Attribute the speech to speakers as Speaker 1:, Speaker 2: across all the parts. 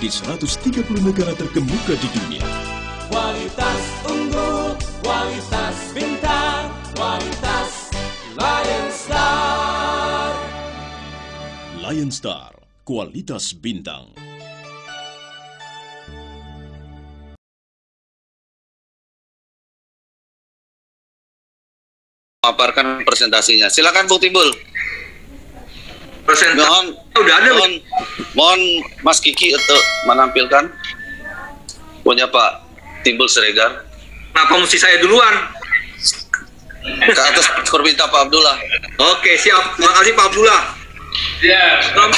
Speaker 1: Di 130 negara terkemuka di dunia.
Speaker 2: Kualitas unggul, kualitas bintang, kualitas Lion Star
Speaker 1: Lion Star, kualitas bintang.
Speaker 3: memaparkan presentasinya. Silakan Bu Timbul.
Speaker 4: Presentasi
Speaker 3: Mohon,
Speaker 4: udah ada
Speaker 3: mohon, mohon Mas Kiki untuk menampilkan punya Pak Timbul Siregar
Speaker 4: kenapa mesti saya duluan?
Speaker 3: ke atas permintaan Pak Abdullah.
Speaker 4: Oke siap, terima kasih Pak Abdullah. Salam-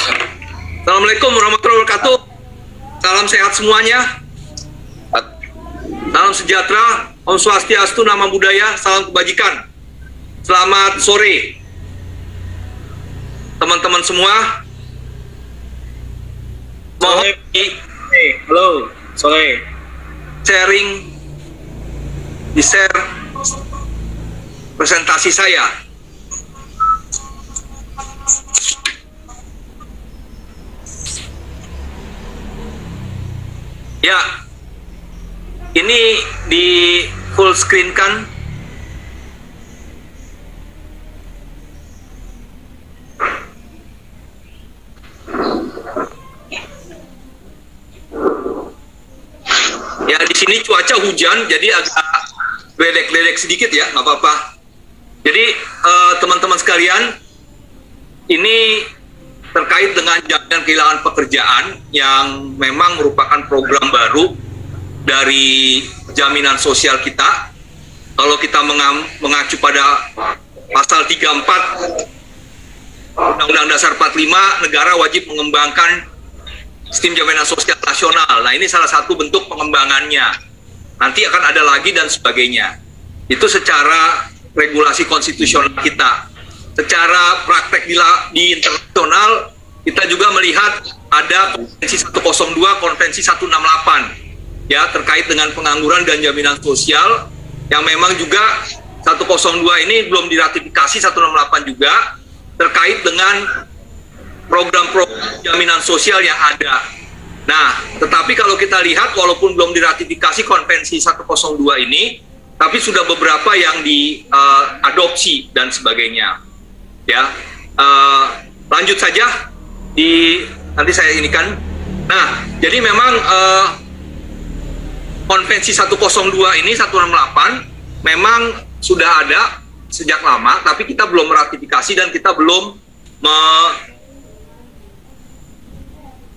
Speaker 4: Assalamualaikum warahmatullahi wabarakatuh. Salam sehat semuanya.
Speaker 3: At-
Speaker 4: Salam sejahtera, Om Swastiastu, Nama Budaya, Salam Kebajikan. Selamat sore, teman-teman semua. Mohon di
Speaker 5: Halo, sore.
Speaker 4: sharing, di share presentasi saya. Ya, ini di full screen kan? Ya di sini cuaca hujan, jadi agak ledek-ledek sedikit ya, nggak apa-apa. Jadi eh, teman-teman sekalian, ini terkait dengan jaminan kehilangan pekerjaan yang memang merupakan program baru dari jaminan sosial kita. Kalau kita mengacu pada pasal 34 Undang-Undang Dasar 45, negara wajib mengembangkan sistem jaminan sosial nasional. Nah, ini salah satu bentuk pengembangannya. Nanti akan ada lagi dan sebagainya. Itu secara regulasi konstitusional kita. Secara praktek di, di internasional, kita juga melihat ada konvensi 102, konvensi 168 ya terkait dengan pengangguran dan jaminan sosial yang memang juga 102 ini belum diratifikasi 168 juga terkait dengan program-program jaminan sosial yang ada. Nah, tetapi kalau kita lihat walaupun belum diratifikasi konvensi 102 ini, tapi sudah beberapa yang diadopsi dan sebagainya. Ya, eh, lanjut saja di nanti saya ini kan. Nah, jadi memang eh, konvensi 102 ini 168 memang sudah ada sejak lama, tapi kita belum meratifikasi dan kita belum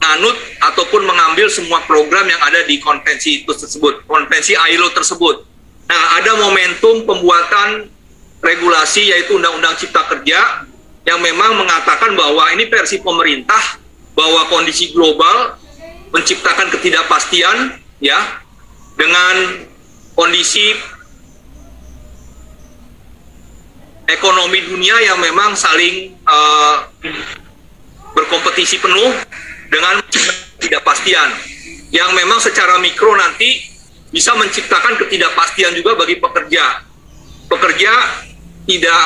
Speaker 4: menganut ataupun mengambil semua program yang ada di konvensi itu tersebut, konvensi ILO tersebut. Nah, ada momentum pembuatan regulasi yaitu Undang-Undang Cipta Kerja yang memang mengatakan bahwa ini versi pemerintah bahwa kondisi global menciptakan ketidakpastian ya dengan kondisi ekonomi dunia yang memang saling eh, berkompetisi penuh dengan ketidakpastian yang memang secara mikro nanti bisa menciptakan ketidakpastian juga bagi pekerja. Pekerja tidak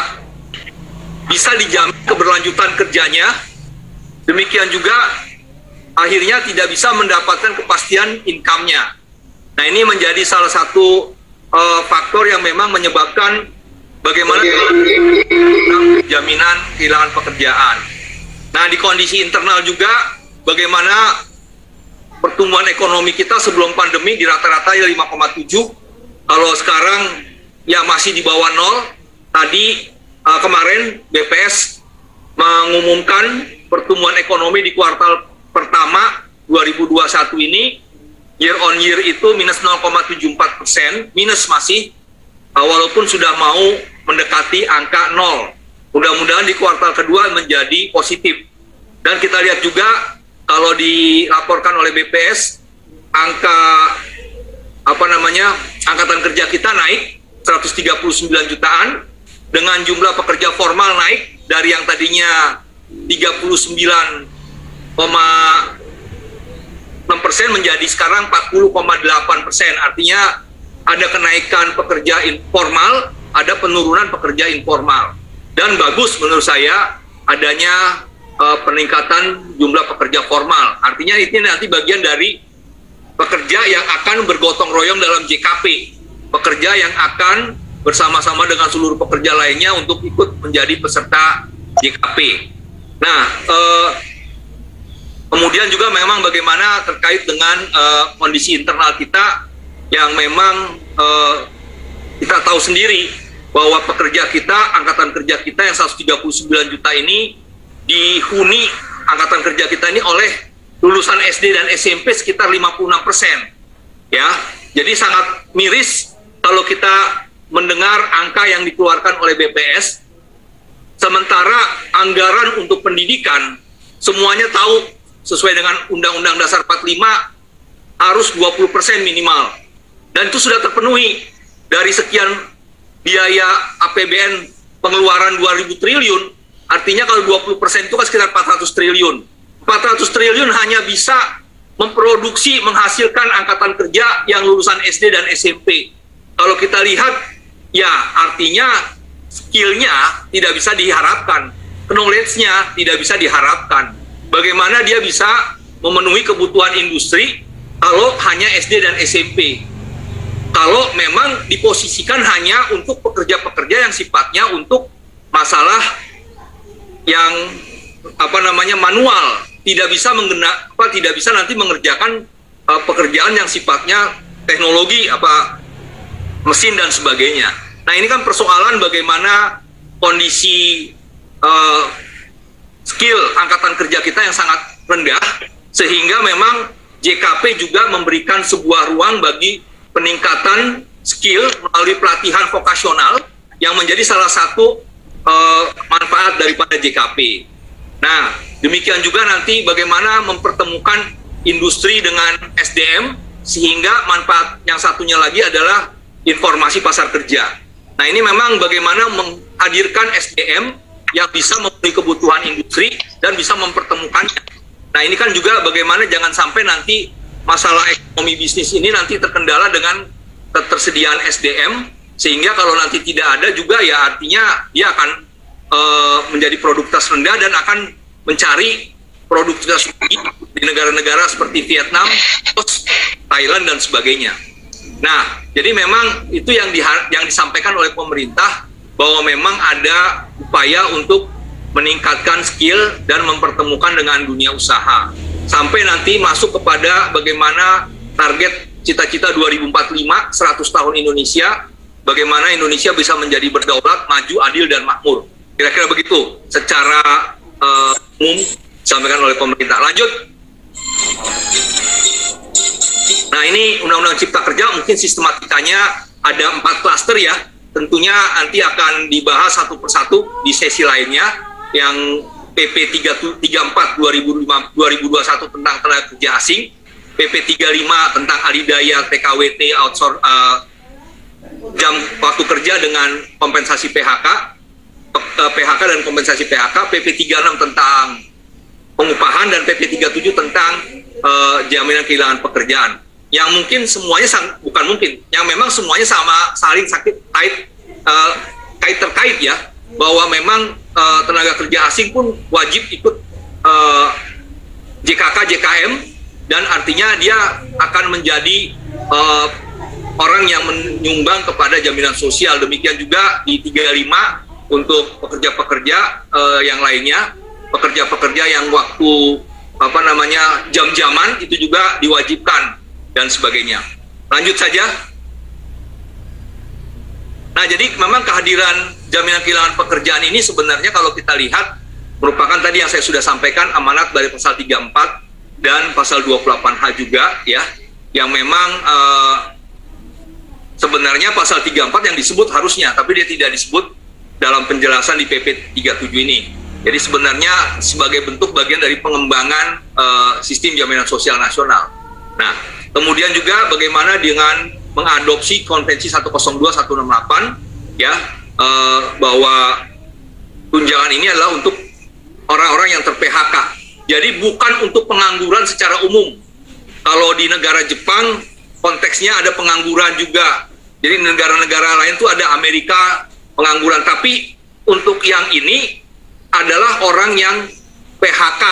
Speaker 4: bisa dijamin keberlanjutan kerjanya, demikian juga akhirnya tidak bisa mendapatkan kepastian income-nya. Nah ini menjadi salah satu eh, faktor yang memang menyebabkan bagaimana jaminan kehilangan pekerjaan. Nah, di kondisi internal juga bagaimana pertumbuhan ekonomi kita sebelum pandemi di rata-rata ya 5,7. Kalau sekarang ya masih di bawah nol. Tadi eh, kemarin BPS mengumumkan pertumbuhan ekonomi di kuartal pertama 2021 ini year on year itu minus 0,74 persen, minus masih uh, walaupun sudah mau mendekati angka 0. Mudah-mudahan di kuartal kedua menjadi positif. Dan kita lihat juga kalau dilaporkan oleh BPS angka apa namanya angkatan kerja kita naik 139 jutaan dengan jumlah pekerja formal naik dari yang tadinya 39,6 persen menjadi sekarang 40,8 persen. Artinya ada kenaikan pekerja informal, ada penurunan pekerja informal. Dan bagus menurut saya adanya uh, peningkatan jumlah pekerja formal. Artinya ini nanti bagian dari pekerja yang akan bergotong royong dalam JKP. Pekerja yang akan bersama-sama dengan seluruh pekerja lainnya untuk ikut menjadi peserta JKP. Nah, uh, kemudian juga memang bagaimana terkait dengan uh, kondisi internal kita yang memang uh, kita tahu sendiri bahwa pekerja kita, angkatan kerja kita yang 139 juta ini dihuni angkatan kerja kita ini oleh lulusan SD dan SMP sekitar 56 persen. Ya, jadi sangat miris kalau kita mendengar angka yang dikeluarkan oleh BPS, sementara anggaran untuk pendidikan semuanya tahu sesuai dengan Undang-Undang Dasar 45 harus 20 persen minimal. Dan itu sudah terpenuhi dari sekian biaya APBN pengeluaran 2000 triliun, artinya kalau 20 persen itu kan sekitar 400 triliun. 400 triliun hanya bisa memproduksi, menghasilkan angkatan kerja yang lulusan SD dan SMP. Kalau kita lihat, ya artinya skillnya tidak bisa diharapkan, knowledge-nya tidak bisa diharapkan. Bagaimana dia bisa memenuhi kebutuhan industri kalau hanya SD dan SMP? kalau memang diposisikan hanya untuk pekerja-pekerja yang sifatnya untuk masalah yang apa namanya manual tidak bisa menggena apa tidak bisa nanti mengerjakan uh, pekerjaan yang sifatnya teknologi apa mesin dan sebagainya. Nah ini kan persoalan bagaimana kondisi uh, skill angkatan kerja kita yang sangat rendah sehingga memang JKP juga memberikan sebuah ruang bagi peningkatan skill melalui pelatihan vokasional yang menjadi salah satu uh, manfaat daripada JKP. Nah, demikian juga nanti bagaimana mempertemukan industri dengan SDM sehingga manfaat yang satunya lagi adalah informasi pasar kerja. Nah, ini memang bagaimana menghadirkan SDM yang bisa memenuhi kebutuhan industri dan bisa mempertemukannya. Nah, ini kan juga bagaimana jangan sampai nanti masalah ekonomi bisnis ini nanti terkendala dengan ketersediaan SDM sehingga kalau nanti tidak ada juga ya artinya dia akan uh, menjadi produktivitas rendah dan akan mencari produktivitas di negara-negara seperti Vietnam, Thailand dan sebagainya. Nah, jadi memang itu yang di, yang disampaikan oleh pemerintah bahwa memang ada upaya untuk meningkatkan skill dan mempertemukan dengan dunia usaha sampai nanti masuk kepada bagaimana target cita-cita 2045 100 tahun Indonesia bagaimana Indonesia bisa menjadi berdaulat, maju, adil dan makmur. Kira-kira begitu secara uh, umum disampaikan oleh pemerintah. Lanjut. Nah ini Undang-Undang Cipta Kerja mungkin sistematikanya ada empat klaster ya. Tentunya nanti akan dibahas satu persatu di sesi lainnya yang PP 34 2021 tentang tenaga kerja asing, PP 35 tentang alidaya TKWT outsource uh, jam waktu kerja dengan kompensasi PHK, PHK dan kompensasi PHK, PP 36 tentang pengupahan dan PP 37 tentang uh, jaminan kehilangan pekerjaan. Yang mungkin semuanya bukan mungkin, yang memang semuanya sama saling sakit kait uh, kait terkait ya bahwa memang uh, tenaga kerja asing pun wajib ikut uh, JKK JKM dan artinya dia akan menjadi uh, orang yang menyumbang kepada jaminan sosial. Demikian juga di 35 untuk pekerja-pekerja uh, yang lainnya. Pekerja-pekerja yang waktu apa namanya jam-jaman itu juga diwajibkan dan sebagainya. Lanjut saja. Nah jadi memang kehadiran jaminan kehilangan pekerjaan ini sebenarnya kalau kita lihat merupakan tadi yang saya sudah sampaikan amanat dari pasal 34 dan pasal 28H juga ya. Yang memang uh, sebenarnya pasal 34 yang disebut harusnya tapi dia tidak disebut dalam penjelasan di PP 37 ini. Jadi sebenarnya sebagai bentuk bagian dari pengembangan uh, sistem jaminan sosial nasional. Nah, kemudian juga bagaimana dengan mengadopsi Konvensi 102 168 ya uh, bahwa tunjangan ini adalah untuk orang-orang yang ter-PHK. Jadi bukan untuk pengangguran secara umum. Kalau di negara Jepang konteksnya ada pengangguran juga. Jadi negara-negara lain tuh ada Amerika pengangguran, tapi untuk yang ini adalah orang yang PHK,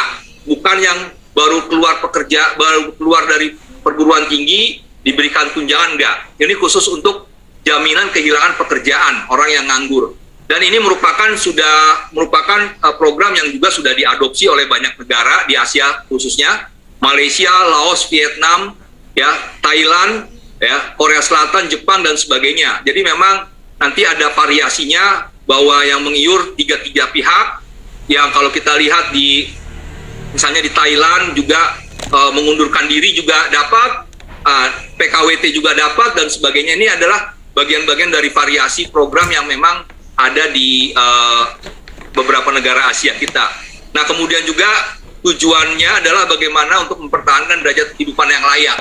Speaker 4: bukan yang baru keluar pekerja, baru keluar dari perguruan tinggi diberikan tunjangan enggak. Ini khusus untuk jaminan kehilangan pekerjaan orang yang nganggur. Dan ini merupakan sudah merupakan uh, program yang juga sudah diadopsi oleh banyak negara di Asia khususnya Malaysia, Laos, Vietnam, ya, Thailand, ya, Korea Selatan, Jepang dan sebagainya. Jadi memang nanti ada variasinya bahwa yang mengiur tiga-tiga pihak yang kalau kita lihat di misalnya di Thailand juga uh, mengundurkan diri juga dapat uh, eh, PKWT juga dapat dan sebagainya ini adalah bagian-bagian dari variasi program yang memang ada di uh, beberapa negara Asia kita. Nah, kemudian juga tujuannya adalah bagaimana untuk mempertahankan derajat kehidupan yang layak.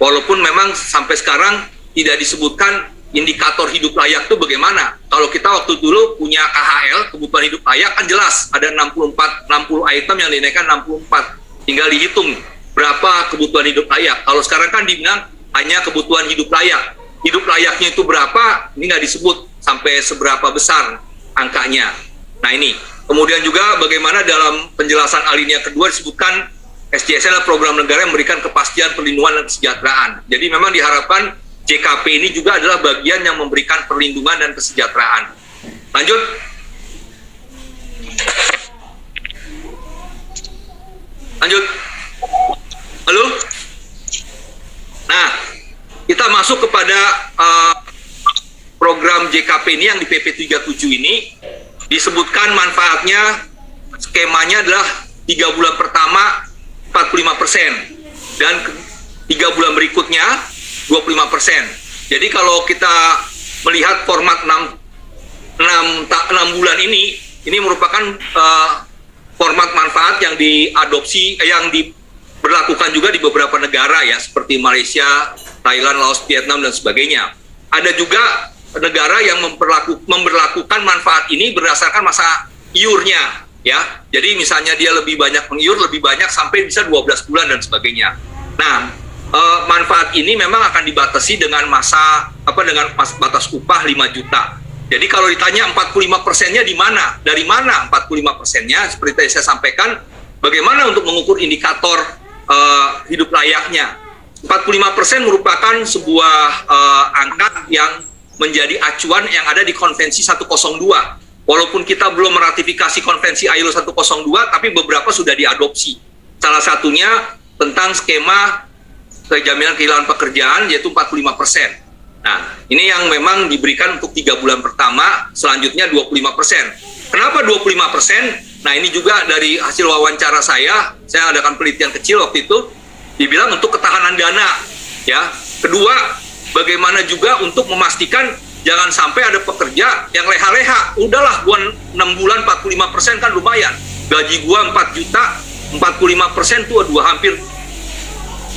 Speaker 4: Walaupun memang sampai sekarang tidak disebutkan indikator hidup layak itu bagaimana. Kalau kita waktu dulu punya KHL, kebutuhan hidup layak kan jelas ada 64 60 item yang dinaikkan 64. Tinggal dihitung berapa kebutuhan hidup layak. Kalau sekarang kan dibilang hanya kebutuhan hidup layak. Hidup layaknya itu berapa? Ini nggak disebut sampai seberapa besar angkanya. Nah ini, kemudian juga bagaimana dalam penjelasan alinea kedua disebutkan SJSN adalah program negara yang memberikan kepastian perlindungan dan kesejahteraan. Jadi memang diharapkan JKP ini juga adalah bagian yang memberikan perlindungan dan kesejahteraan. Lanjut. Lanjut. Halo? Nah, kita masuk kepada uh, program JKP ini yang di PP 37 ini disebutkan manfaatnya skemanya adalah tiga bulan pertama 45 persen dan tiga bulan berikutnya 25 persen. Jadi kalau kita melihat format 6, 6, 6 bulan ini, ini merupakan uh, format manfaat yang diadopsi, eh, yang diberlakukan juga di beberapa negara ya, seperti Malaysia, Thailand, Laos, Vietnam, dan sebagainya. Ada juga negara yang memperlaku, memperlakukan manfaat ini berdasarkan masa iurnya ya. Jadi misalnya dia lebih banyak mengiur, lebih banyak sampai bisa 12 bulan dan sebagainya. Nah, e, manfaat ini memang akan dibatasi dengan masa apa dengan mas, batas upah 5 juta. Jadi kalau ditanya 45 persennya di mana? Dari mana 45 persennya? Seperti tadi saya sampaikan, bagaimana untuk mengukur indikator e, hidup layaknya? 45 persen merupakan sebuah e, angka yang menjadi acuan yang ada di Konvensi 102. Walaupun kita belum meratifikasi Konvensi ILO 102, tapi beberapa sudah diadopsi. Salah satunya tentang skema jaminan kehilangan pekerjaan yaitu 45 persen. Nah, ini yang memang diberikan untuk tiga bulan pertama, selanjutnya 25 persen. Kenapa 25 persen? Nah, ini juga dari hasil wawancara saya, saya adakan penelitian kecil waktu itu, dibilang untuk ketahanan dana. Ya, kedua bagaimana juga untuk memastikan jangan sampai ada pekerja yang leha-leha. Udahlah, gua 6 bulan 45 persen kan lumayan. Gaji gua 4 juta, 45 persen tuh dua hampir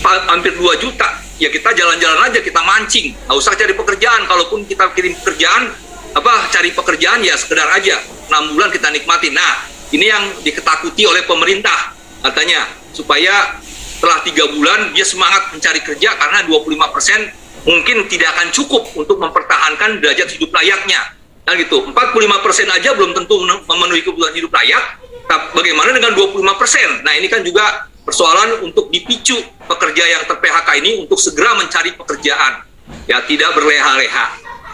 Speaker 4: hampir 2 juta. Ya kita jalan-jalan aja, kita mancing. Nggak usah cari pekerjaan. Kalaupun kita kirim pekerjaan, apa cari pekerjaan ya sekedar aja. 6 bulan kita nikmati. Nah, ini yang diketakuti oleh pemerintah katanya supaya setelah tiga bulan dia semangat mencari kerja karena 25 persen mungkin tidak akan cukup untuk mempertahankan derajat hidup layaknya. Dan gitu, 45 persen aja belum tentu memenuhi kebutuhan hidup layak. Bagaimana dengan 25 persen? Nah ini kan juga persoalan untuk dipicu pekerja yang ter-PHK ini untuk segera mencari pekerjaan, ya tidak berleha-leha.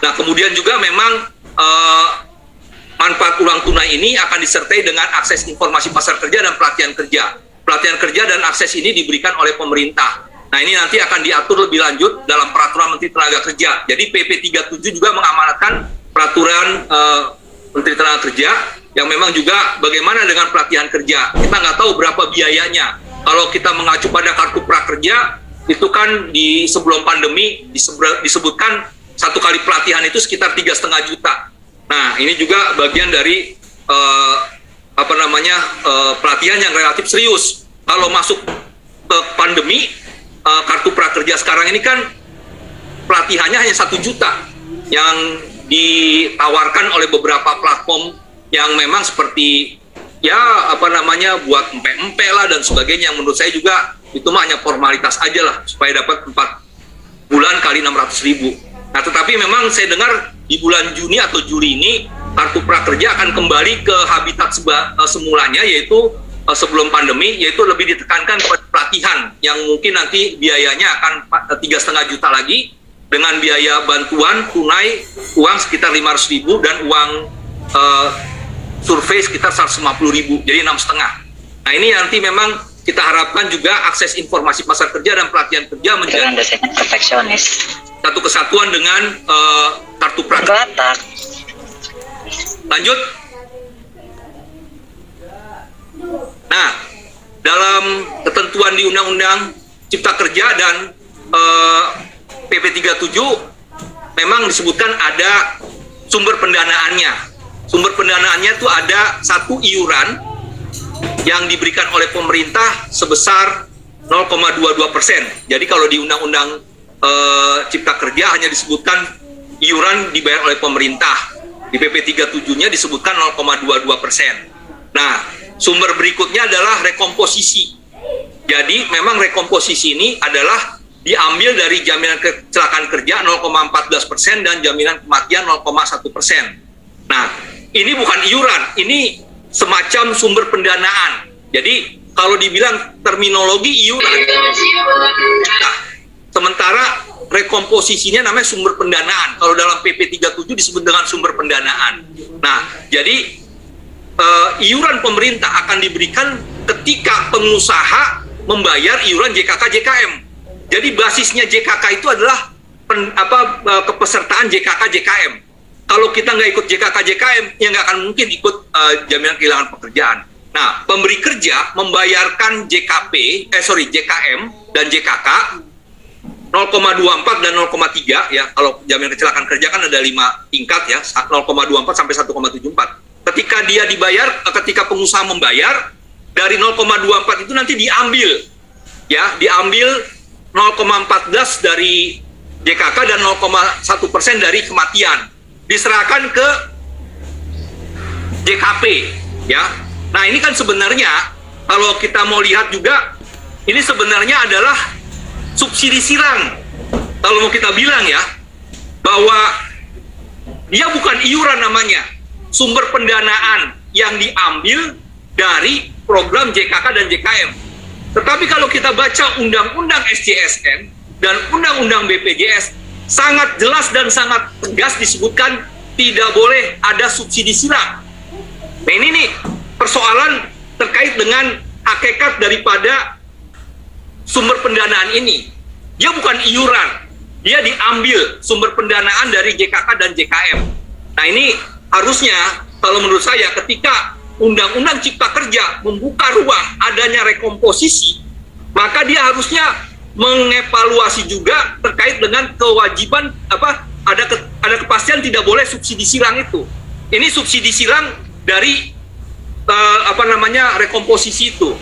Speaker 4: Nah kemudian juga memang eh, manfaat uang tunai ini akan disertai dengan akses informasi pasar kerja dan pelatihan kerja. Pelatihan kerja dan akses ini diberikan oleh pemerintah Nah ini nanti akan diatur lebih lanjut dalam peraturan Menteri Tenaga Kerja. Jadi PP 37 juga mengamanatkan peraturan uh, Menteri Tenaga Kerja yang memang juga bagaimana dengan pelatihan kerja. Kita nggak tahu berapa biayanya. Kalau kita mengacu pada kartu prakerja, itu kan di sebelum pandemi disebutkan satu kali pelatihan itu sekitar tiga setengah juta. Nah, ini juga bagian dari uh, apa namanya uh, pelatihan yang relatif serius. Kalau masuk ke pandemi, uh, kartu prakerja sekarang ini kan pelatihannya hanya satu juta yang ditawarkan oleh beberapa platform yang memang seperti ya apa namanya buat empe-empe lah dan sebagainya. Menurut saya juga itu mah hanya formalitas aja lah supaya dapat empat bulan kali 600 ribu. Nah tetapi memang saya dengar di bulan Juni atau Juli ini kartu prakerja akan kembali ke habitat seba, uh, semulanya yaitu uh, sebelum pandemi yaitu lebih ditekankan kepada pelatihan yang mungkin nanti biayanya akan tiga setengah juta lagi dengan biaya bantuan tunai uang sekitar 500 ribu dan uang uh, survei sekitar 150 ribu jadi enam setengah. Nah ini nanti memang kita harapkan juga akses informasi pasar kerja dan pelatihan kerja menjadi
Speaker 6: perfeksionis
Speaker 4: satu kesatuan dengan uh, kartu prakerja. Lanjut. Nah, dalam ketentuan di Undang-Undang Cipta Kerja dan uh, PP 37 memang disebutkan ada sumber pendanaannya. Sumber pendanaannya itu ada satu iuran yang diberikan oleh pemerintah sebesar 0,22 persen. Jadi kalau di Undang-Undang e, Cipta Kerja hanya disebutkan iuran dibayar oleh pemerintah. Di PP 37-nya disebutkan 0,22 persen. Nah, sumber berikutnya adalah rekomposisi. Jadi memang rekomposisi ini adalah diambil dari jaminan kecelakaan kerja 0,14 persen dan jaminan kematian 0,1 persen. Nah, ini bukan iuran, ini semacam sumber pendanaan. Jadi kalau dibilang terminologi iuran, nah, sementara rekomposisinya namanya sumber pendanaan. Kalau dalam PP 37 disebut dengan sumber pendanaan. Nah, jadi uh, iuran pemerintah akan diberikan ketika pengusaha membayar iuran JKK JKM. Jadi basisnya JKK itu adalah pen, apa uh, kepesertaan JKK JKM. Kalau kita nggak ikut JKK JKM, ya nggak akan mungkin ikut uh, jaminan kehilangan pekerjaan. Nah, pemberi kerja membayarkan JKP, eh sorry JKM dan JKK 0,24 dan 0,3 ya kalau jaminan kecelakaan kerja kan ada lima tingkat ya 0,24 sampai 1,74 ketika dia dibayar ketika pengusaha membayar dari 0,24 itu nanti diambil. Ya diambil 0,14 dari JKK dan 0,1 persen dari kematian. Diserahkan ke JKP ya. Nah ini kan sebenarnya kalau kita mau lihat juga ini sebenarnya adalah subsidi silang. Kalau mau kita bilang ya, bahwa dia bukan iuran namanya, sumber pendanaan yang diambil dari program JKK dan JKM. Tetapi kalau kita baca Undang-Undang SJSN dan Undang-Undang BPJS, sangat jelas dan sangat tegas disebutkan tidak boleh ada subsidi silang. Nah ini nih persoalan terkait dengan hakikat daripada sumber pendanaan ini. Dia bukan iuran, dia diambil sumber pendanaan dari JKK dan JKM. Nah ini harusnya kalau menurut saya ketika Undang-Undang Cipta Kerja membuka ruang adanya rekomposisi, maka dia harusnya mengevaluasi juga terkait dengan kewajiban apa ada ke, ada kepastian tidak boleh subsidi silang itu. Ini subsidi silang dari uh, apa namanya rekomposisi itu.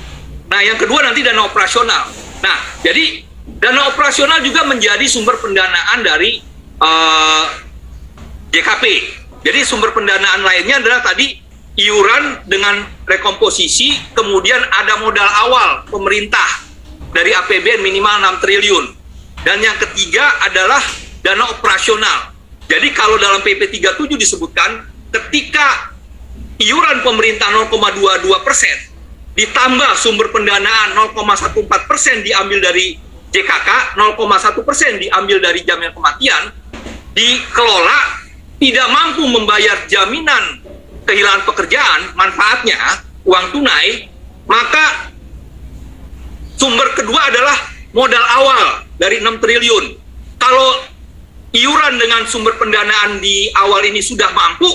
Speaker 4: Nah, yang kedua nanti dana operasional. Nah, jadi dana operasional juga menjadi sumber pendanaan dari uh, eh, JKP. Jadi sumber pendanaan lainnya adalah tadi iuran dengan rekomposisi, kemudian ada modal awal pemerintah dari APBN minimal 6 triliun. Dan yang ketiga adalah dana operasional. Jadi kalau dalam PP 37 disebutkan ketika iuran pemerintah 0,22 persen ditambah sumber pendanaan 0,14 persen diambil dari JKK, 0,1 persen diambil dari jaminan kematian, dikelola tidak mampu membayar jaminan kehilangan pekerjaan, manfaatnya uang tunai, maka sumber kedua adalah modal awal dari 6 triliun. Kalau iuran dengan sumber pendanaan di awal ini sudah mampu,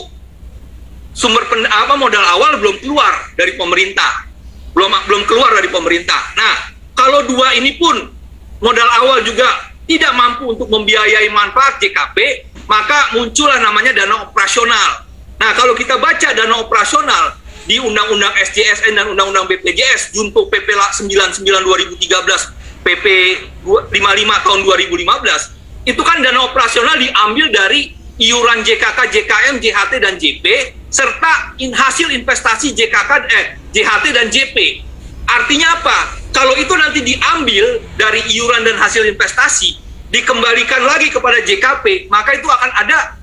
Speaker 4: sumber apa modal awal belum keluar dari pemerintah. Belum belum keluar dari pemerintah. Nah, kalau dua ini pun modal awal juga tidak mampu untuk membiayai manfaat JKP, maka muncullah namanya dana operasional. Nah, kalau kita baca dana operasional di Undang-Undang SJSN dan Undang-Undang BPJS, junto PP 99 2013, PP 55 tahun 2015, itu kan dana operasional diambil dari iuran JKK, JKM, JHT dan JP serta hasil investasi JKK eh JHT dan JP. Artinya apa? Kalau itu nanti diambil dari iuran dan hasil investasi dikembalikan lagi kepada JKP, maka itu akan ada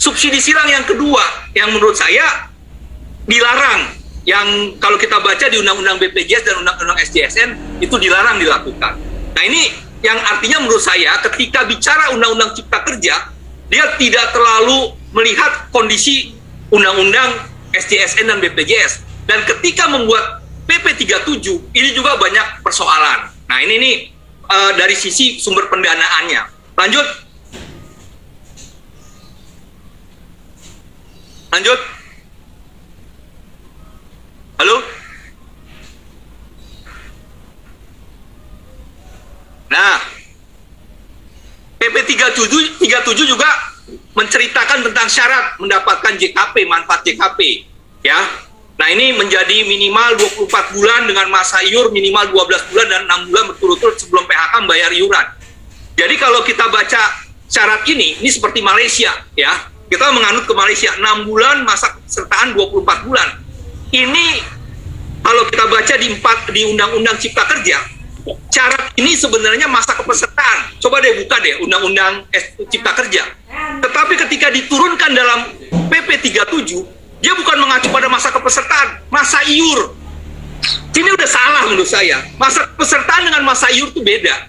Speaker 4: subsidi silang yang kedua yang menurut saya dilarang yang kalau kita baca di Undang-Undang BPJS dan Undang-Undang SJSN itu dilarang dilakukan. Nah ini yang artinya menurut saya ketika bicara Undang-Undang Cipta Kerja dia tidak terlalu melihat kondisi undang-undang SJSN dan BPJS. Dan ketika membuat PP 37 ini juga banyak persoalan. Nah, ini nih uh, dari sisi sumber pendanaannya. Lanjut. Lanjut. Halo? Nah, PP 37, 37 juga menceritakan tentang syarat mendapatkan JKP, manfaat JKP. Ya, Nah ini menjadi minimal 24 bulan dengan masa iur minimal 12 bulan dan 6 bulan berturut-turut sebelum PHK membayar iuran. Jadi kalau kita baca syarat ini, ini seperti Malaysia ya. Kita menganut ke Malaysia 6 bulan masa sertaan 24 bulan. Ini kalau kita baca di 4 di Undang-Undang Cipta Kerja, syarat ini sebenarnya masa kepesertaan. Coba deh buka deh Undang-Undang Cipta Kerja. Tetapi ketika diturunkan dalam PP 37, dia bukan mengacu pada masa kepesertaan, masa iur. Ini udah salah menurut saya. Masa kepesertaan dengan masa iur itu beda.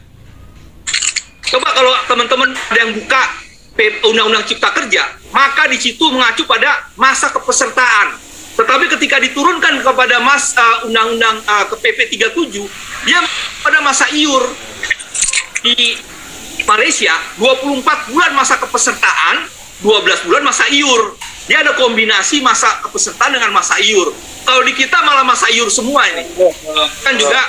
Speaker 4: Coba kalau teman-teman ada yang buka Undang-Undang Cipta Kerja, maka di situ mengacu pada masa kepesertaan. Tetapi ketika diturunkan kepada mas uh, undang-undang uh, ke PP 37, dia pada masa iur di Malaysia 24 bulan masa kepesertaan, 12 bulan masa iur. Dia ada kombinasi masa kepesertaan dengan masa iur. Kalau di kita malah masa iur semua ini. Kan juga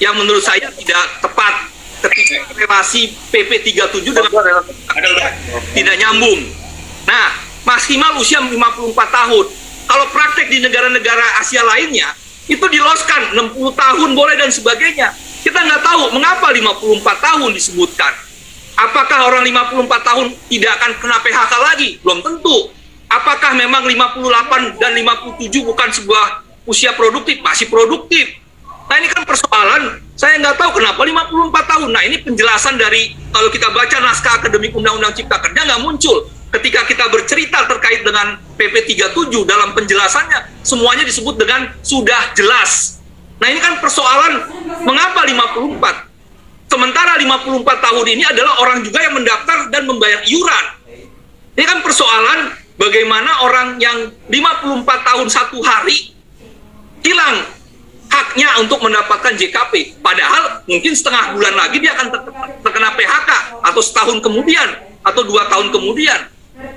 Speaker 4: yang menurut saya tidak tepat ketika relasi PP 37 dengan tidak nyambung. Nah, maksimal usia 54 tahun kalau praktek di negara-negara Asia lainnya, itu diloskan 60 tahun boleh dan sebagainya. Kita nggak tahu mengapa 54 tahun disebutkan. Apakah orang 54 tahun tidak akan kena PHK lagi? Belum tentu. Apakah memang 58 dan 57 bukan sebuah usia produktif? Masih produktif. Nah ini kan persoalan, saya nggak tahu kenapa 54 tahun. Nah ini penjelasan dari, kalau kita baca naskah akademik Undang-Undang Cipta Kerja nggak muncul ketika kita bercerita terkait dengan PP 37 dalam penjelasannya semuanya disebut dengan sudah jelas. Nah, ini kan persoalan mengapa 54? Sementara 54 tahun ini adalah orang juga yang mendaftar dan membayar iuran. Ini kan persoalan bagaimana orang yang 54 tahun satu hari hilang haknya untuk mendapatkan JKP. Padahal mungkin setengah bulan lagi dia akan terkena PHK atau setahun kemudian atau dua tahun kemudian.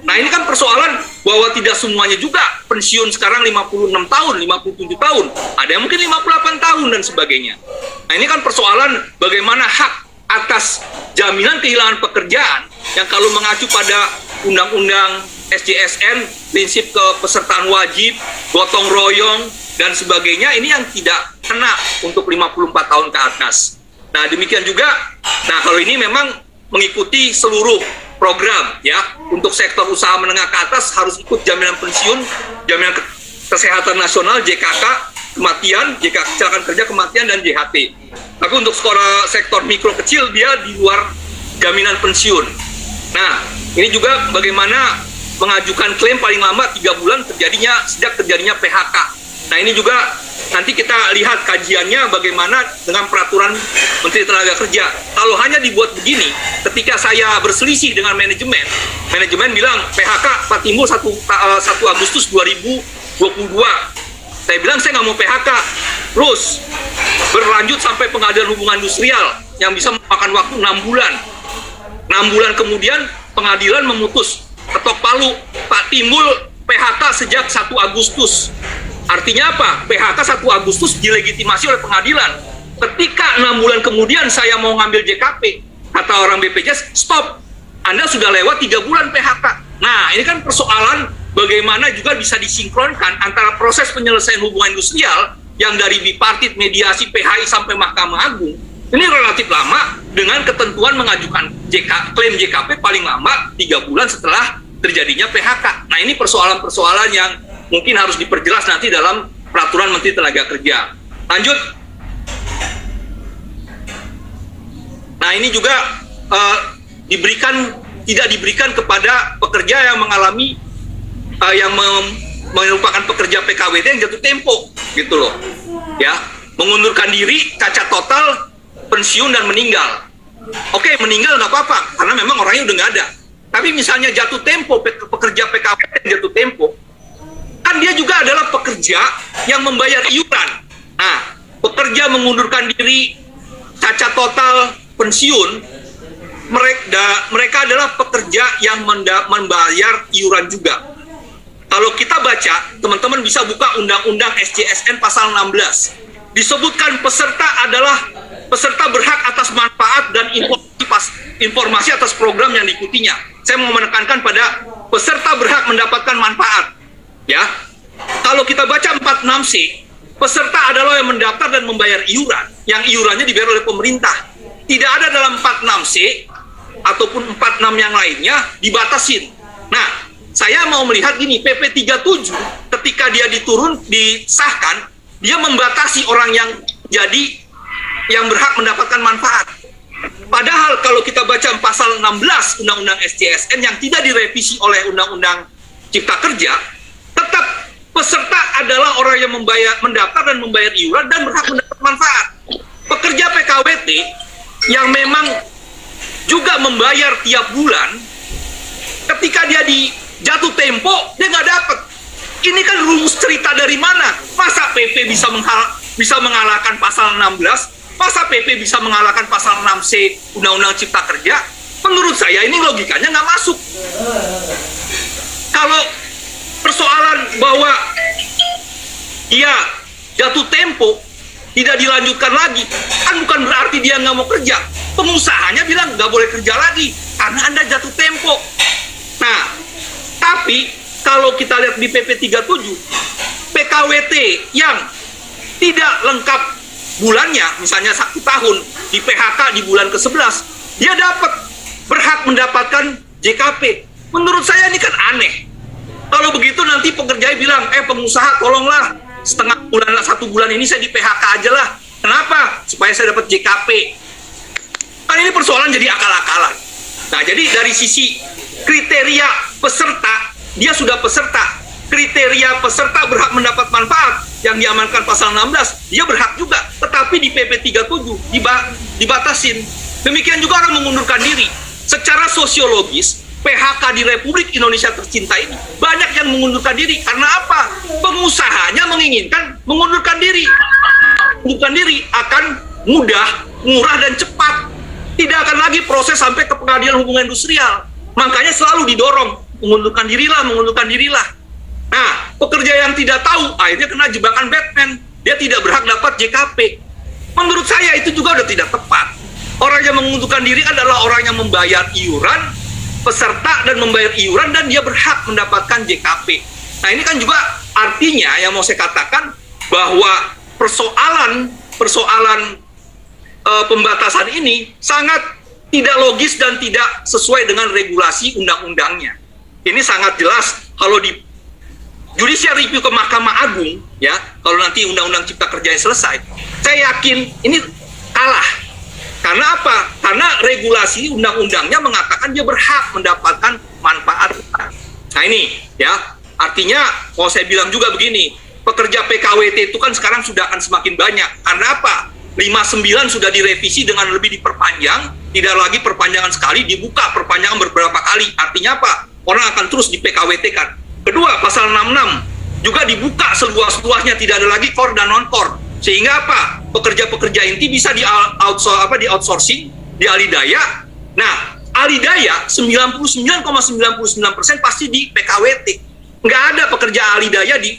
Speaker 4: Nah ini kan persoalan bahwa tidak semuanya juga pensiun sekarang 56 tahun, 57 tahun. Ada yang mungkin 58 tahun dan sebagainya. Nah ini kan persoalan bagaimana hak atas jaminan kehilangan pekerjaan yang kalau mengacu pada Undang-Undang SJSN, prinsip kepesertaan wajib, gotong royong, dan sebagainya, ini yang tidak kena untuk 54 tahun ke atas. Nah demikian juga, nah kalau ini memang mengikuti seluruh program ya untuk sektor usaha menengah ke atas harus ikut jaminan pensiun, jaminan kesehatan nasional JKK, kematian, JK kecelakaan kerja kematian dan JHT. Tapi untuk sekolah sektor mikro kecil dia di luar jaminan pensiun. Nah, ini juga bagaimana mengajukan klaim paling lama tiga bulan terjadinya sejak terjadinya PHK. Nah ini juga nanti kita lihat kajiannya bagaimana dengan peraturan Menteri Tenaga Kerja. Kalau hanya dibuat begini, ketika saya berselisih dengan manajemen, manajemen bilang PHK Pak Timbul 1, 1 Agustus 2022. Saya bilang saya nggak mau PHK. Terus berlanjut sampai pengadilan hubungan industrial yang bisa memakan waktu 6 bulan. 6 bulan kemudian pengadilan memutus ketok palu Pak Timbul PHK sejak 1 Agustus. Artinya apa? PHK 1 Agustus dilegitimasi oleh pengadilan. Ketika enam bulan kemudian saya mau ngambil JKP, kata orang BPJS, stop. Anda sudah lewat tiga bulan PHK. Nah, ini kan persoalan bagaimana juga bisa disinkronkan antara proses penyelesaian hubungan industrial yang dari bipartit, mediasi, PHI sampai Mahkamah Agung. Ini relatif lama dengan ketentuan mengajukan JK, klaim JKP paling lama tiga bulan setelah terjadinya PHK. Nah, ini persoalan-persoalan yang mungkin harus diperjelas nanti dalam peraturan Menteri Tenaga Kerja. Lanjut. Nah, ini juga uh, diberikan tidak diberikan kepada pekerja yang mengalami uh, yang merupakan pekerja PKWT yang jatuh tempo gitu loh. Ya, mengundurkan diri, cacat total, pensiun dan meninggal. Oke, meninggal nggak apa-apa karena memang orangnya udah nggak ada. Tapi misalnya jatuh tempo pekerja yang jatuh tempo, kan dia juga adalah pekerja yang membayar iuran. Nah, pekerja mengundurkan diri, cacat total, pensiun, mereka mereka adalah pekerja yang membayar iuran juga. Kalau kita baca, teman-teman bisa buka Undang-Undang SJSN pasal 16. Disebutkan peserta adalah peserta berhak atas manfaat dan informasi, atas program yang diikutinya. Saya mau menekankan pada peserta berhak mendapatkan manfaat. Ya, kalau kita baca 46C, peserta adalah yang mendaftar dan membayar iuran, yang iurannya dibayar oleh pemerintah. Tidak ada dalam 46C ataupun 46 yang lainnya dibatasin. Nah, saya mau melihat gini, PP 37 ketika dia diturun disahkan, dia membatasi orang yang jadi yang berhak mendapatkan manfaat. Padahal kalau kita baca pasal 16 Undang-Undang SCSN yang tidak direvisi oleh Undang-Undang Cipta Kerja, tetap peserta adalah orang yang membayar mendaftar dan membayar iuran dan berhak mendapat manfaat. Pekerja PKWT yang memang juga membayar tiap bulan, ketika dia di jatuh tempo, dia nggak dapat. Ini kan rumus cerita dari mana? Masa PP bisa menghal bisa mengalahkan pasal 16? Masa PP bisa mengalahkan pasal 6C Undang-Undang Cipta Kerja? Menurut saya ini logikanya nggak masuk. Kalau persoalan bahwa dia jatuh tempo tidak dilanjutkan lagi kan bukan berarti dia nggak mau kerja pengusahanya bilang nggak boleh kerja lagi karena anda jatuh tempo nah tapi kalau kita lihat di PP 37 PKWT yang tidak lengkap bulannya misalnya satu tahun di PHK di bulan ke-11 dia dapat berhak mendapatkan JKP menurut saya ini kan aneh kalau begitu nanti pekerja bilang, eh pengusaha tolonglah setengah bulan satu bulan ini saya di PHK aja lah. Kenapa? Supaya saya dapat JKP. Kan ini persoalan jadi akal-akalan. Nah, jadi dari sisi kriteria peserta, dia sudah peserta. Kriteria peserta berhak mendapat manfaat yang diamankan pasal 16, dia berhak juga. Tetapi di PP 37 diba dibatasin. Demikian juga orang mengundurkan diri. Secara sosiologis, PHK di Republik Indonesia tercinta ini banyak yang mengundurkan diri karena apa? Pengusahanya menginginkan mengundurkan diri. Mengundurkan diri akan mudah, murah dan cepat. Tidak akan lagi proses sampai ke pengadilan hubungan industrial. Makanya selalu didorong mengundurkan dirilah, mengundurkan dirilah. Nah, pekerja yang tidak tahu akhirnya kena jebakan Batman. Dia tidak berhak dapat JKP. Menurut saya itu juga sudah tidak tepat. Orang yang mengundurkan diri adalah orang yang membayar iuran peserta dan membayar iuran dan dia berhak mendapatkan JKP. Nah ini kan juga artinya yang mau saya katakan bahwa persoalan persoalan e, pembatasan ini sangat tidak logis dan tidak sesuai dengan regulasi undang-undangnya. Ini sangat jelas kalau di judicial review ke Mahkamah Agung ya kalau nanti undang-undang Cipta Kerja selesai, saya yakin ini kalah karena apa? Karena regulasi undang-undangnya mengatakan dia berhak mendapatkan manfaat. Nah ini ya, artinya mau saya bilang juga begini, pekerja PKWT itu kan sekarang sudah akan semakin banyak. Karena apa? 59 sudah direvisi dengan lebih diperpanjang, tidak lagi perpanjangan sekali, dibuka perpanjangan beberapa kali. Artinya apa? Orang akan terus di PKWT kan. Kedua, pasal 66 juga dibuka seluas-luasnya, tidak ada lagi core dan non-core. Sehingga apa? pekerja-pekerja inti bisa di outsource apa di outsourcing di Alidaya. Nah, Alidaya 99,99% persen pasti di PKWT. nggak ada pekerja ahli daya di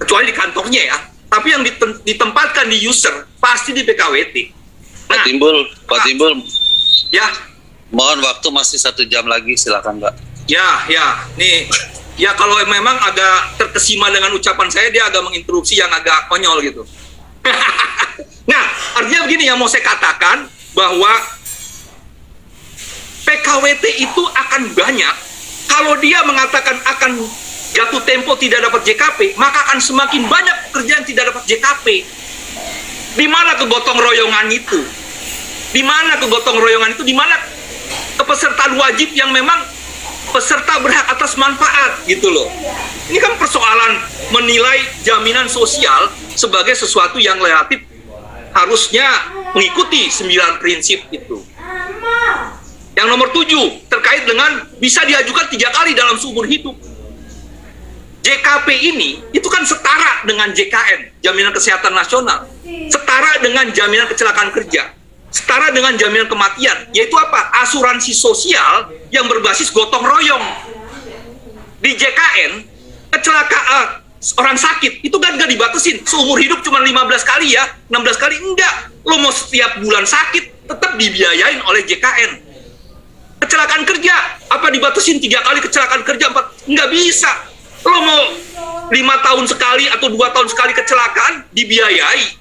Speaker 4: kecuali di kantornya ya. Tapi yang ditem- ditempatkan di user pasti di PKWT.
Speaker 3: Pak
Speaker 4: Nah,
Speaker 3: Timbul, Pak
Speaker 4: Pak.
Speaker 3: Timbul,
Speaker 4: ya,
Speaker 3: mohon waktu masih satu jam lagi, silakan Pak.
Speaker 4: Ya, ya. Nih, ya kalau memang agak terkesima dengan ucapan saya, dia agak menginterupsi yang agak konyol gitu. nah, artinya begini yang mau saya katakan bahwa PKWT itu akan banyak kalau dia mengatakan akan jatuh tempo tidak dapat JKP, maka akan semakin banyak pekerjaan tidak dapat JKP. Di mana kegotong royongan itu? Di mana kegotong royongan itu? Di mana kepesertaan wajib yang memang peserta berhak atas manfaat gitu loh. Ini kan persoalan menilai jaminan sosial sebagai sesuatu yang relatif harusnya mengikuti sembilan prinsip itu. Yang nomor tujuh terkait dengan bisa diajukan tiga kali dalam seumur hidup. JKP ini itu kan setara dengan JKN, Jaminan Kesehatan Nasional. Setara dengan jaminan kecelakaan kerja. Setara dengan jaminan kematian, yaitu apa? Asuransi sosial yang berbasis gotong royong. Di JKN, kecelakaan orang sakit itu kan gak dibatasin. Seumur hidup cuma 15 kali ya, 16 kali enggak. Lo mau setiap bulan sakit tetap dibiayain oleh JKN. Kecelakaan kerja, apa dibatasin tiga kali kecelakaan kerja empat? Nggak bisa. Lo mau lima tahun sekali atau dua tahun sekali kecelakaan dibiayai.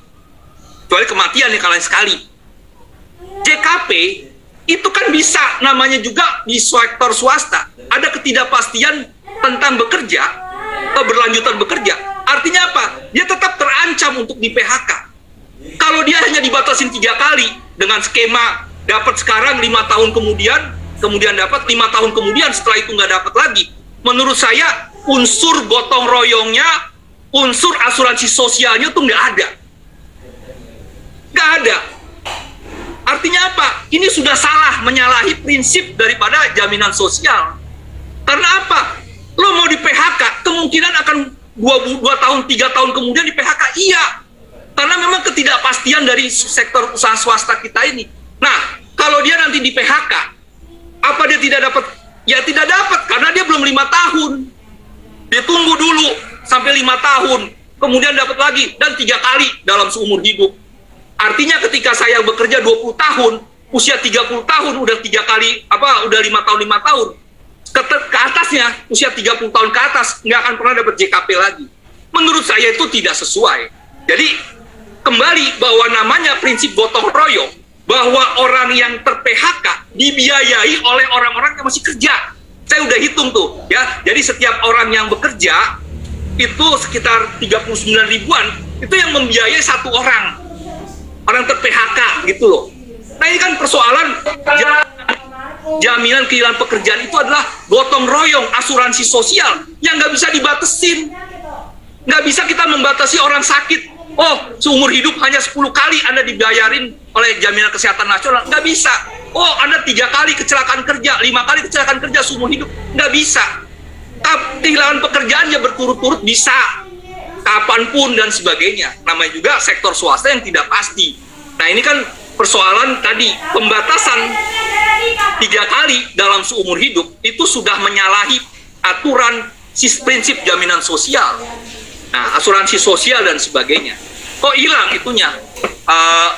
Speaker 4: Kecuali kematian yang kalian sekali. JKP itu kan bisa namanya juga di sektor swasta. Ada ketidakpastian tentang bekerja, keberlanjutan bekerja. Artinya apa? Dia tetap terancam untuk di PHK. Kalau dia hanya dibatasin tiga kali dengan skema dapat sekarang lima tahun kemudian, kemudian dapat lima tahun kemudian setelah itu nggak dapat lagi. Menurut saya unsur gotong royongnya, unsur asuransi sosialnya tuh nggak ada, nggak ada. Artinya apa? Ini sudah salah menyalahi prinsip daripada jaminan sosial. Karena apa? Lo mau di PHK, kemungkinan akan dua, dua tahun, tiga tahun kemudian di PHK. Iya. Karena memang ketidakpastian dari sektor usaha swasta kita ini. Nah, kalau dia nanti di PHK, apa dia tidak dapat? Ya tidak dapat, karena dia belum lima tahun. Dia tunggu dulu sampai lima tahun, kemudian dapat lagi, dan tiga kali dalam seumur hidup. Artinya ketika saya bekerja 20 tahun, usia 30 tahun udah tiga kali apa udah lima tahun lima tahun. Ke, ke atasnya usia 30 tahun ke atas nggak akan pernah dapat JKP lagi. Menurut saya itu tidak sesuai. Jadi kembali bahwa namanya prinsip gotong royong bahwa orang yang ter PHK dibiayai oleh orang-orang yang masih kerja. Saya udah hitung tuh ya. Jadi setiap orang yang bekerja itu sekitar 39 ribuan itu yang membiayai satu orang orang ter PHK gitu loh. Nah ini kan persoalan ja- jaminan kehilangan pekerjaan itu adalah gotong royong asuransi sosial yang nggak bisa dibatesin. Nggak bisa kita membatasi orang sakit. Oh, seumur hidup hanya 10 kali Anda dibayarin oleh jaminan kesehatan nasional. Nggak bisa. Oh, Anda tiga kali kecelakaan kerja, lima kali kecelakaan kerja seumur hidup. Nggak bisa. Kehilangan pekerjaan ya berturut-turut bisa kapan pun dan sebagainya. Namanya juga sektor swasta yang tidak pasti. Nah ini kan persoalan tadi pembatasan tiga kali dalam seumur hidup itu sudah menyalahi aturan sis prinsip jaminan sosial. Nah asuransi sosial dan sebagainya. Kok hilang itunya? Uh,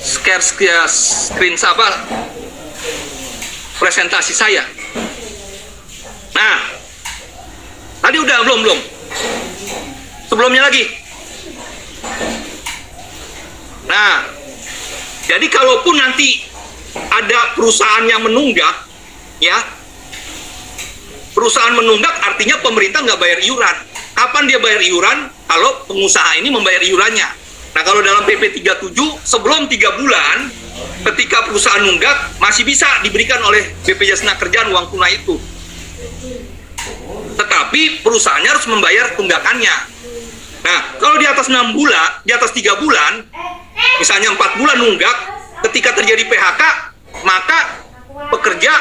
Speaker 4: scare screen, screen apa? Presentasi saya. Nah, tadi udah belum belum sebelumnya lagi. Nah, jadi kalaupun nanti ada perusahaan yang menunggak, ya, perusahaan menunggak artinya pemerintah nggak bayar iuran. Kapan dia bayar iuran? Kalau pengusaha ini membayar iurannya. Nah, kalau dalam PP 37 sebelum tiga bulan, ketika perusahaan nunggak masih bisa diberikan oleh BPJS Kerjaan uang tunai itu. Tetapi perusahaannya harus membayar tunggakannya. Nah, kalau di atas enam bulan, di atas tiga bulan, misalnya empat bulan nunggak, ketika terjadi PHK, maka pekerja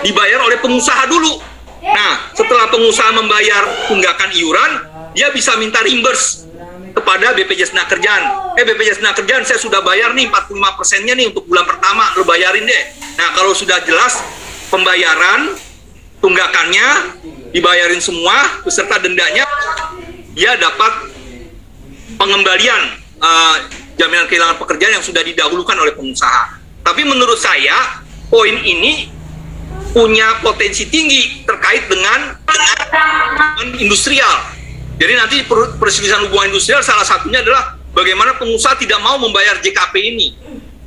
Speaker 4: dibayar oleh pengusaha dulu. Nah, setelah pengusaha membayar tunggakan iuran, dia bisa minta reimburse kepada BPJS Kerjaan. Eh, BPJS Kerjaan saya sudah bayar nih 45 persennya nih untuk bulan pertama, lo bayarin deh. Nah, kalau sudah jelas pembayaran tunggakannya dibayarin semua beserta dendanya dia dapat pengembalian uh, jaminan kehilangan pekerjaan yang sudah didahulukan oleh pengusaha. Tapi menurut saya poin ini punya potensi tinggi terkait dengan, industrial. Jadi nanti perselisihan hubungan industrial salah satunya adalah bagaimana pengusaha tidak mau membayar JKP ini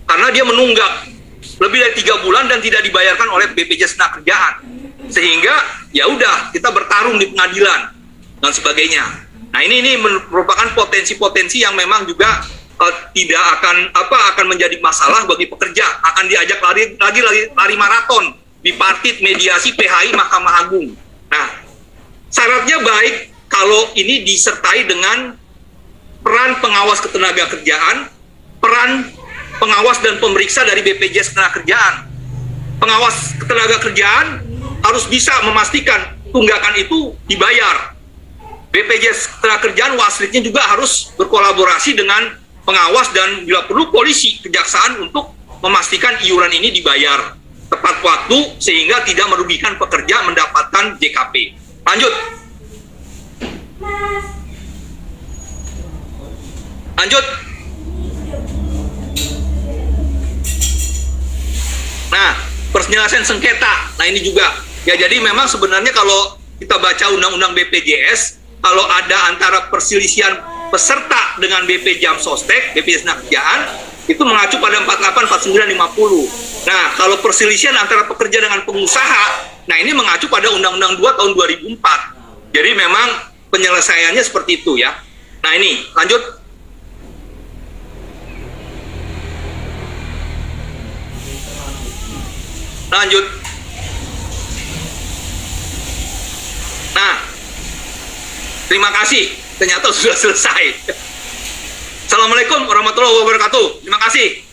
Speaker 4: karena dia menunggak lebih dari tiga bulan dan tidak dibayarkan oleh BPJS Kerjaan sehingga ya udah kita bertarung di pengadilan dan sebagainya. Nah ini ini merupakan potensi-potensi yang memang juga uh, tidak akan apa akan menjadi masalah bagi pekerja akan diajak lari lagi lari, lari maraton di partit mediasi PHI Mahkamah Agung. Nah syaratnya baik kalau ini disertai dengan peran pengawas ketenaga kerjaan, peran pengawas dan pemeriksa dari BPJS Ketenagakerjaan. Pengawas ketenaga kerjaan harus bisa memastikan tunggakan itu dibayar. BPJS Ketenagakerjaan waslitnya juga harus berkolaborasi dengan pengawas dan bila perlu polisi kejaksaan untuk memastikan iuran ini dibayar tepat waktu sehingga tidak merugikan pekerja mendapatkan JKP. Lanjut. Lanjut. Nah, penyelesaian sengketa. Nah, ini juga Ya jadi memang sebenarnya kalau kita baca undang-undang BPJS, kalau ada antara perselisihan peserta dengan BP Jam Sostek, BPJS Kerjaan, itu mengacu pada 48, 49, 50. Nah, kalau perselisihan antara pekerja dengan pengusaha, nah ini mengacu pada Undang-Undang 2 tahun 2004. Jadi memang penyelesaiannya seperti itu ya. Nah ini, lanjut. Lanjut. Nah, terima kasih. Ternyata sudah selesai. Assalamualaikum warahmatullahi wabarakatuh. Terima kasih.